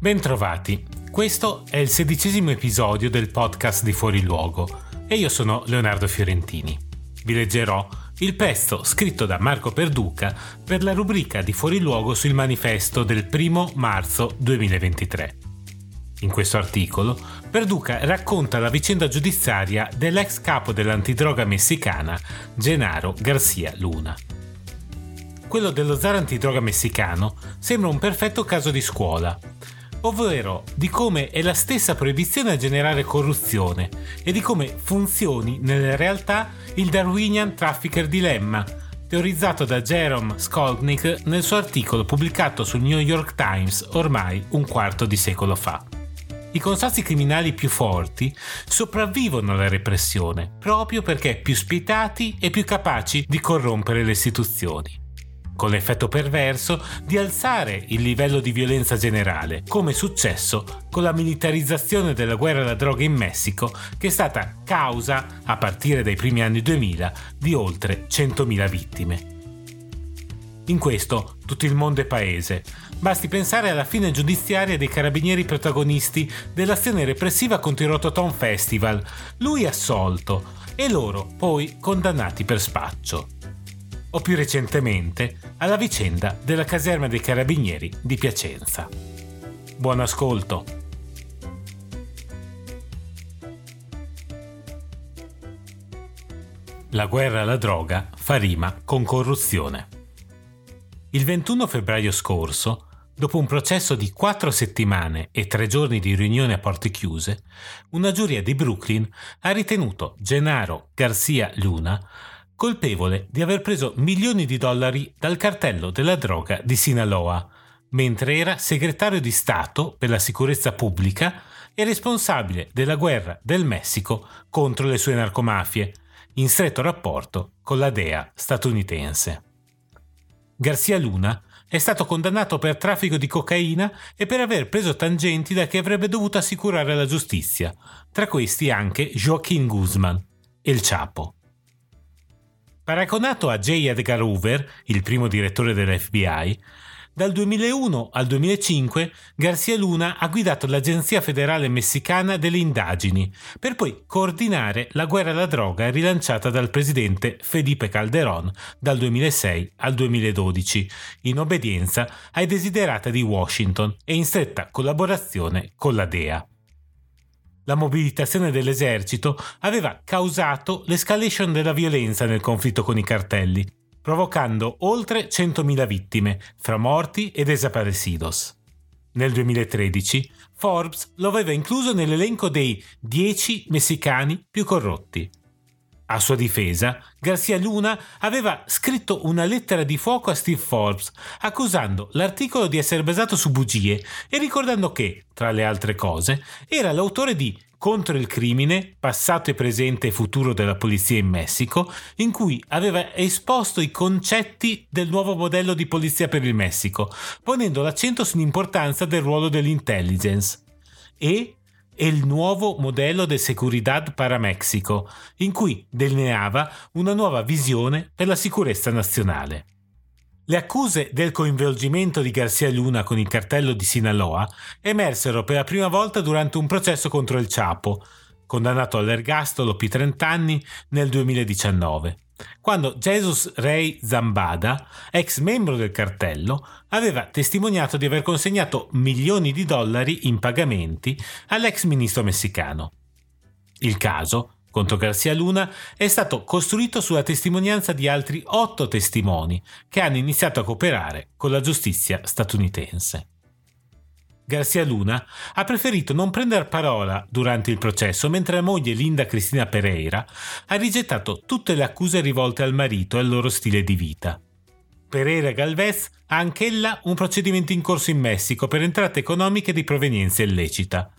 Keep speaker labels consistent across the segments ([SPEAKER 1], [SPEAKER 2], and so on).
[SPEAKER 1] Bentrovati, questo è il sedicesimo episodio del podcast di Fuori Luogo e io sono Leonardo Fiorentini. Vi leggerò il pezzo scritto da Marco Perduca per la rubrica di Fuori Luogo sul manifesto del 1 marzo 2023. In questo articolo, Perduca racconta la vicenda giudiziaria dell'ex capo dell'antidroga messicana Genaro Garcia Luna quello dello zar antidroga messicano sembra un perfetto caso di scuola, ovvero di come è la stessa proibizione a generare corruzione e di come funzioni nella realtà il Darwinian Trafficker Dilemma, teorizzato da Jerome Skolnick nel suo articolo pubblicato sul New York Times ormai un quarto di secolo fa. I consorzi criminali più forti sopravvivono alla repressione proprio perché più spietati e più capaci di corrompere le istituzioni con l'effetto perverso di alzare il livello di violenza generale, come è successo con la militarizzazione della guerra alla droga in Messico, che è stata causa, a partire dai primi anni 2000, di oltre 100.000 vittime. In questo tutto il mondo è paese. Basti pensare alla fine giudiziaria dei carabinieri protagonisti dell'azione repressiva contro il Rototom Festival, lui assolto e loro poi condannati per spaccio o più recentemente alla vicenda della caserma dei carabinieri di Piacenza. Buon ascolto! La guerra alla droga fa rima con corruzione. Il 21 febbraio scorso, dopo un processo di quattro settimane e tre giorni di riunione a porte chiuse, una giuria di Brooklyn ha ritenuto Gennaro Garcia Luna colpevole di aver preso milioni di dollari dal cartello della droga di Sinaloa, mentre era segretario di Stato per la sicurezza pubblica e responsabile della guerra del Messico contro le sue narcomafie, in stretto rapporto con la DEA statunitense. Garcia Luna è stato condannato per traffico di cocaina e per aver preso tangenti da chi avrebbe dovuto assicurare la giustizia, tra questi anche Joaquin Guzman, il Chapo. Paragonato a J. Edgar Hoover, il primo direttore dell'FBI, dal 2001 al 2005 Garcia Luna ha guidato l'Agenzia federale messicana delle indagini, per poi coordinare la guerra alla droga rilanciata dal presidente Felipe Calderón dal 2006 al 2012, in obbedienza ai desiderata di Washington e in stretta collaborazione con la DEA la mobilitazione dell'esercito aveva causato l'escalation della violenza nel conflitto con i cartelli, provocando oltre 100.000 vittime, fra morti e desaparecidos. Nel 2013 Forbes lo aveva incluso nell'elenco dei 10 messicani più corrotti. A sua difesa, Garcia Luna aveva scritto una lettera di fuoco a Steve Forbes, accusando l'articolo di essere basato su bugie e ricordando che, tra le altre cose, era l'autore di Contro il crimine, passato e presente e futuro della polizia in Messico, in cui aveva esposto i concetti del nuovo modello di polizia per il Messico, ponendo l'accento sull'importanza del ruolo dell'intelligence. E e il nuovo modello de Seguridad para Mexico, in cui delineava una nuova visione per la sicurezza nazionale. Le accuse del coinvolgimento di Garcia Luna con il cartello di Sinaloa emersero per la prima volta durante un processo contro il Chapo, condannato all'ergastolo per 30 anni nel 2019 quando Jesus Rey Zambada, ex membro del cartello, aveva testimoniato di aver consegnato milioni di dollari in pagamenti all'ex ministro messicano. Il caso, contro Garcia Luna, è stato costruito sulla testimonianza di altri otto testimoni che hanno iniziato a cooperare con la giustizia statunitense. Garcia Luna ha preferito non prendere parola durante il processo mentre la moglie Linda Cristina Pereira ha rigettato tutte le accuse rivolte al marito e al loro stile di vita. Pereira Galvez ha anch'ella un procedimento in corso in Messico per entrate economiche di provenienza illecita.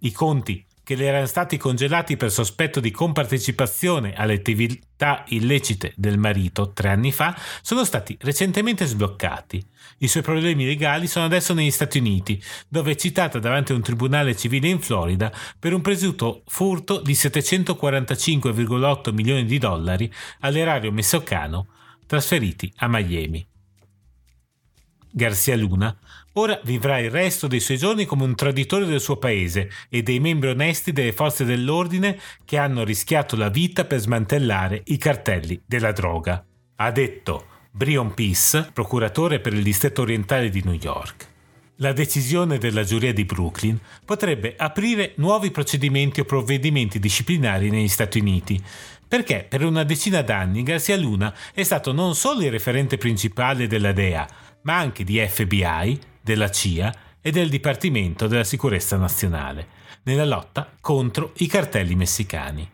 [SPEAKER 1] I conti che le erano stati congelati per sospetto di compartecipazione alle attività illecite del marito tre anni fa sono stati recentemente sbloccati. I suoi problemi legali sono adesso negli Stati Uniti, dove è citata davanti a un tribunale civile in Florida per un presunto furto di 745,8 milioni di dollari all'erario messicano trasferiti a Miami. Garcia Luna ora vivrà il resto dei suoi giorni come un traditore del suo paese e dei membri onesti delle forze dell'ordine che hanno rischiato la vita per smantellare i cartelli della droga, ha detto Brion Peace, procuratore per il distretto orientale di New York. La decisione della giuria di Brooklyn potrebbe aprire nuovi procedimenti o provvedimenti disciplinari negli Stati Uniti, perché per una decina d'anni Garcia Luna è stato non solo il referente principale della DEA, ma anche di FBI, della CIA e del Dipartimento della Sicurezza Nazionale, nella lotta contro i cartelli messicani.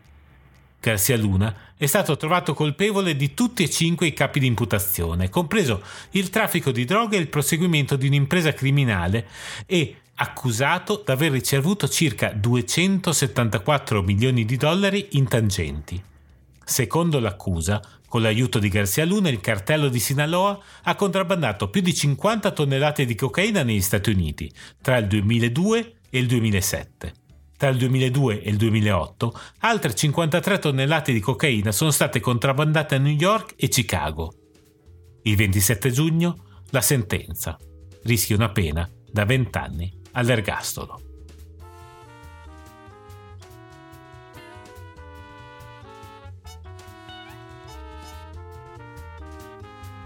[SPEAKER 1] Garcia Luna è stato trovato colpevole di tutti e cinque i capi di imputazione, compreso il traffico di droga e il proseguimento di un'impresa criminale e accusato d'aver ricevuto circa 274 milioni di dollari in tangenti. Secondo l'accusa, con l'aiuto di Garcia Luna, il cartello di Sinaloa ha contrabbandato più di 50 tonnellate di cocaina negli Stati Uniti tra il 2002 e il 2007. Tra il 2002 e il 2008 altre 53 tonnellate di cocaina sono state contrabbandate a New York e Chicago. Il 27 giugno la sentenza. Rischia una pena da 20 anni all'ergastolo.